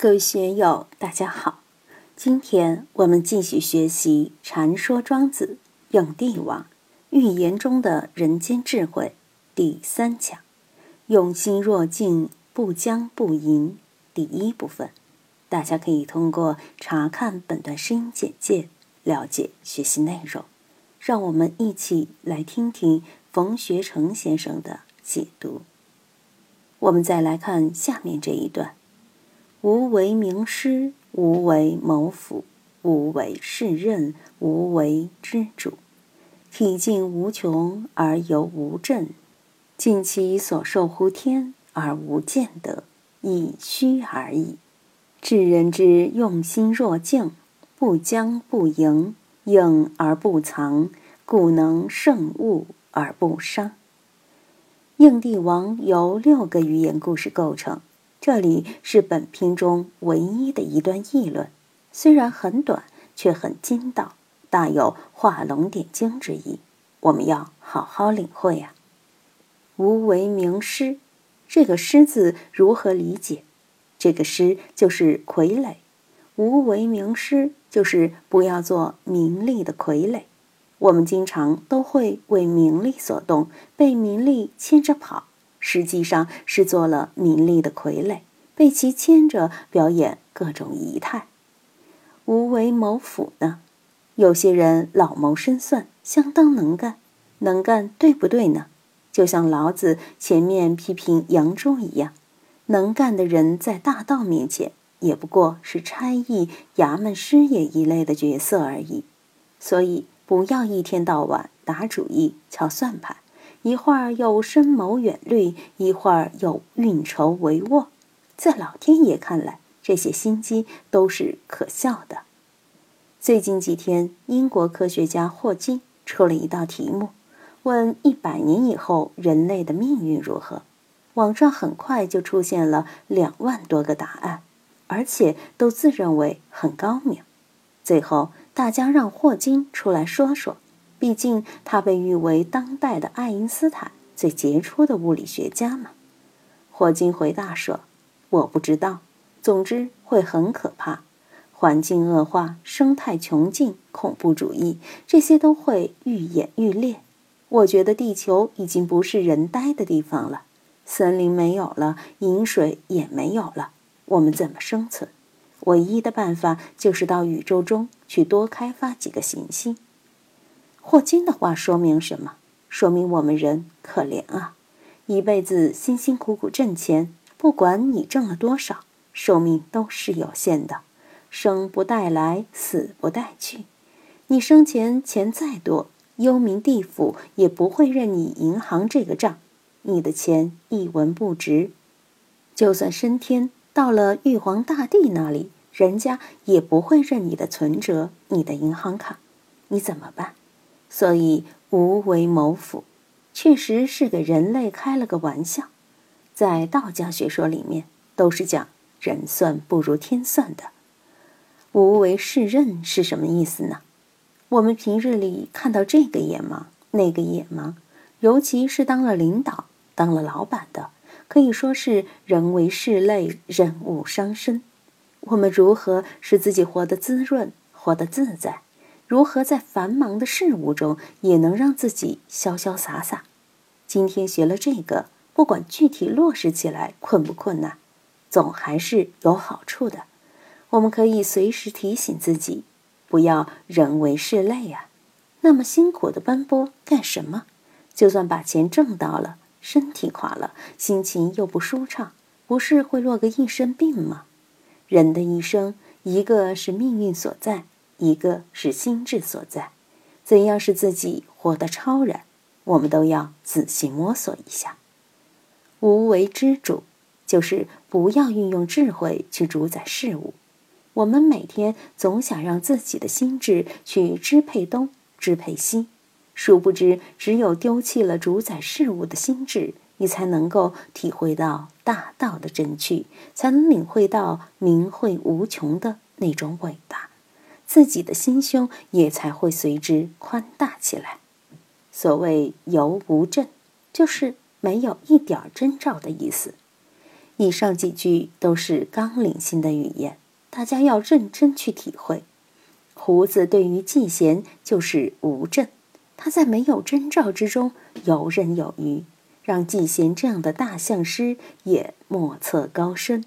各位学友，大家好！今天我们继续学习《禅说庄子·应帝王寓言中的人间智慧》第三讲“用心若镜，不将不迎”第一部分。大家可以通过查看本段声音简介了解学习内容。让我们一起来听听冯学成先生的解读。我们再来看下面这一段。无为名师，无为谋府，无为世任，无为之主。体尽无穷而犹无正，尽其所受乎天而无见得，亦虚而已。至人之用心若镜，不将不迎，应而不藏，故能胜物而不伤。应帝王由六个寓言故事构成。这里是本篇中唯一的一段议论，虽然很短，却很精到，大有画龙点睛之意。我们要好好领会啊！无为名师，这个“师”字如何理解？这个“师”就是傀儡。无为名师，就是不要做名利的傀儡。我们经常都会为名利所动，被名利牵着跑。实际上是做了名利的傀儡，被其牵着表演各种仪态。无为谋府呢？有些人老谋深算，相当能干，能干对不对呢？就像老子前面批评杨朱一样，能干的人在大道面前也不过是差役、衙门师爷一类的角色而已。所以不要一天到晚打主意、敲算盘。一会儿又深谋远虑，一会儿又运筹帷幄，在老天爷看来，这些心机都是可笑的。最近几天，英国科学家霍金出了一道题目，问一百年以后人类的命运如何。网上很快就出现了两万多个答案，而且都自认为很高明。最后，大家让霍金出来说说。毕竟，他被誉为当代的爱因斯坦，最杰出的物理学家嘛。霍金回答说：“我不知道，总之会很可怕，环境恶化、生态穷尽、恐怖主义，这些都会愈演愈烈。我觉得地球已经不是人待的地方了，森林没有了，饮水也没有了，我们怎么生存？唯一的办法就是到宇宙中去多开发几个行星。”霍金的话说明什么？说明我们人可怜啊，一辈子辛辛苦苦挣钱，不管你挣了多少，寿命都是有限的，生不带来，死不带去。你生前钱再多，幽冥地府也不会认你银行这个账，你的钱一文不值。就算升天到了玉皇大帝那里，人家也不会认你的存折、你的银行卡，你怎么办？所以，无为谋福，确实是给人类开了个玩笑。在道家学说里面，都是讲人算不如天算的。无为是任是什么意思呢？我们平日里看到这个也忙，那个也忙，尤其是当了领导、当了老板的，可以说是人为事累，任务伤身。我们如何使自己活得滋润，活得自在？如何在繁忙的事物中也能让自己潇潇洒洒？今天学了这个，不管具体落实起来困不困难，总还是有好处的。我们可以随时提醒自己，不要人为事累啊！那么辛苦的奔波干什么？就算把钱挣到了，身体垮了，心情又不舒畅，不是会落个一身病吗？人的一生，一个是命运所在。一个是心智所在，怎样使自己活得超然，我们都要仔细摸索一下。无为之主，就是不要运用智慧去主宰事物。我们每天总想让自己的心智去支配东、支配西，殊不知，只有丢弃了主宰事物的心智，你才能够体会到大道的真趣，才能领会到明慧无穷的那种伟大。自己的心胸也才会随之宽大起来。所谓“游无阵”，就是没有一点征兆的意思。以上几句都是纲领性的语言，大家要认真去体会。胡子对于季贤就是无证，他在没有征兆之中游刃有余，让季贤这样的大相师也莫测高深。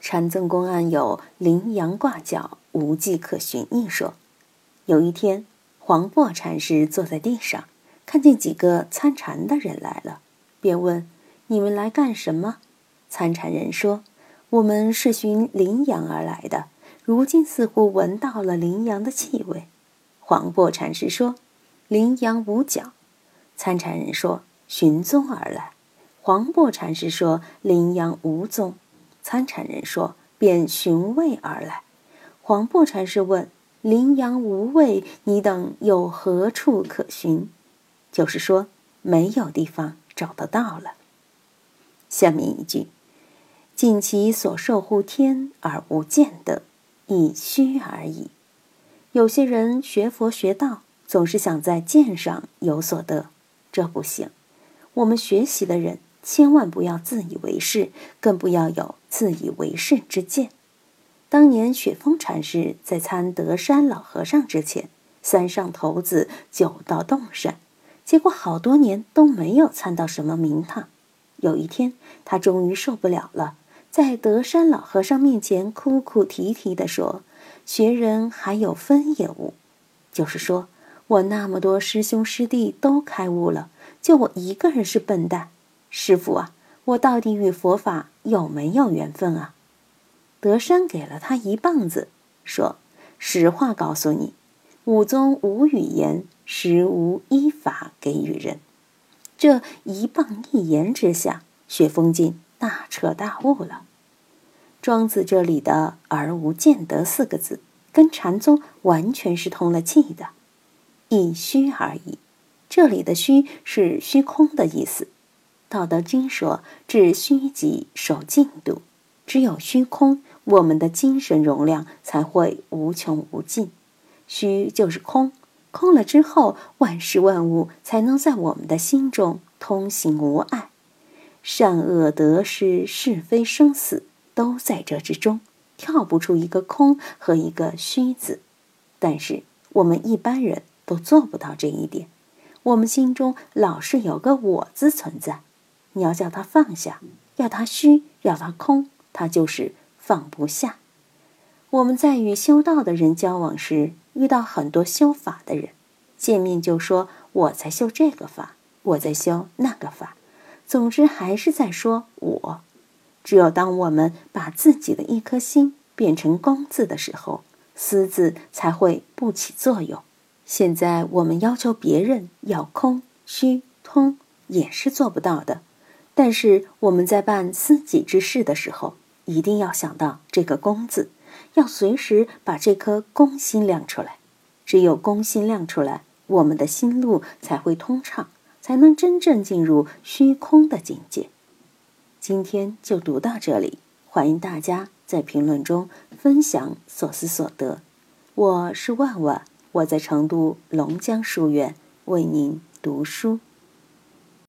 禅宗公案有羚羊挂角，无迹可寻一说。有一天，黄檗禅师坐在地上，看见几个参禅的人来了，便问：“你们来干什么？”参禅人说：“我们是寻羚羊而来的。”如今似乎闻到了羚羊的气味，黄檗禅师说：“羚羊无角。”参禅人说：“寻踪而来。”黄檗禅师说：“羚羊无踪。”参禅人说：“便寻味而来。”黄檗禅师问：“羚羊无味，你等有何处可寻？”就是说，没有地方找得到了。下面一句：“尽其所受乎天而无见得。”以虚而已。有些人学佛学道，总是想在见上有所得，这不行。我们学习的人，千万不要自以为是，更不要有自以为是之见。当年雪峰禅师在参德山老和尚之前，三上头子九道洞山，结果好多年都没有参到什么名堂。有一天，他终于受不了了。在德山老和尚面前哭哭啼啼地说：“学人还有分也悟，就是说我那么多师兄师弟都开悟了，就我一个人是笨蛋。师傅啊，我到底与佛法有没有缘分啊？”德山给了他一棒子，说：“实话告诉你，武宗无语言，实无依法给予人。”这一棒一言之下，雪峰进。大彻大悟了。庄子这里的“而无见得”四个字，跟禅宗完全是通了气的。一虚而已，这里的“虚”是虚空的意思。道德经说：“至虚极，守静笃。”只有虚空，我们的精神容量才会无穷无尽。虚就是空，空了之后，万事万物才能在我们的心中通行无碍。善恶得失是非生死都在这之中，跳不出一个空和一个虚字。但是我们一般人都做不到这一点，我们心中老是有个我字存在。你要叫他放下，要他虚，要他空，他就是放不下。我们在与修道的人交往时，遇到很多修法的人，见面就说我在修这个法，我在修那个法。总之，还是在说我。只有当我们把自己的一颗心变成公字的时候，私字才会不起作用。现在我们要求别人要空、虚、通，也是做不到的。但是我们在办私己之事的时候，一定要想到这个公字，要随时把这颗公心亮出来。只有公心亮出来，我们的心路才会通畅。才能真正进入虚空的境界。今天就读到这里，欢迎大家在评论中分享所思所得。我是万万，我在成都龙江书院为您读书。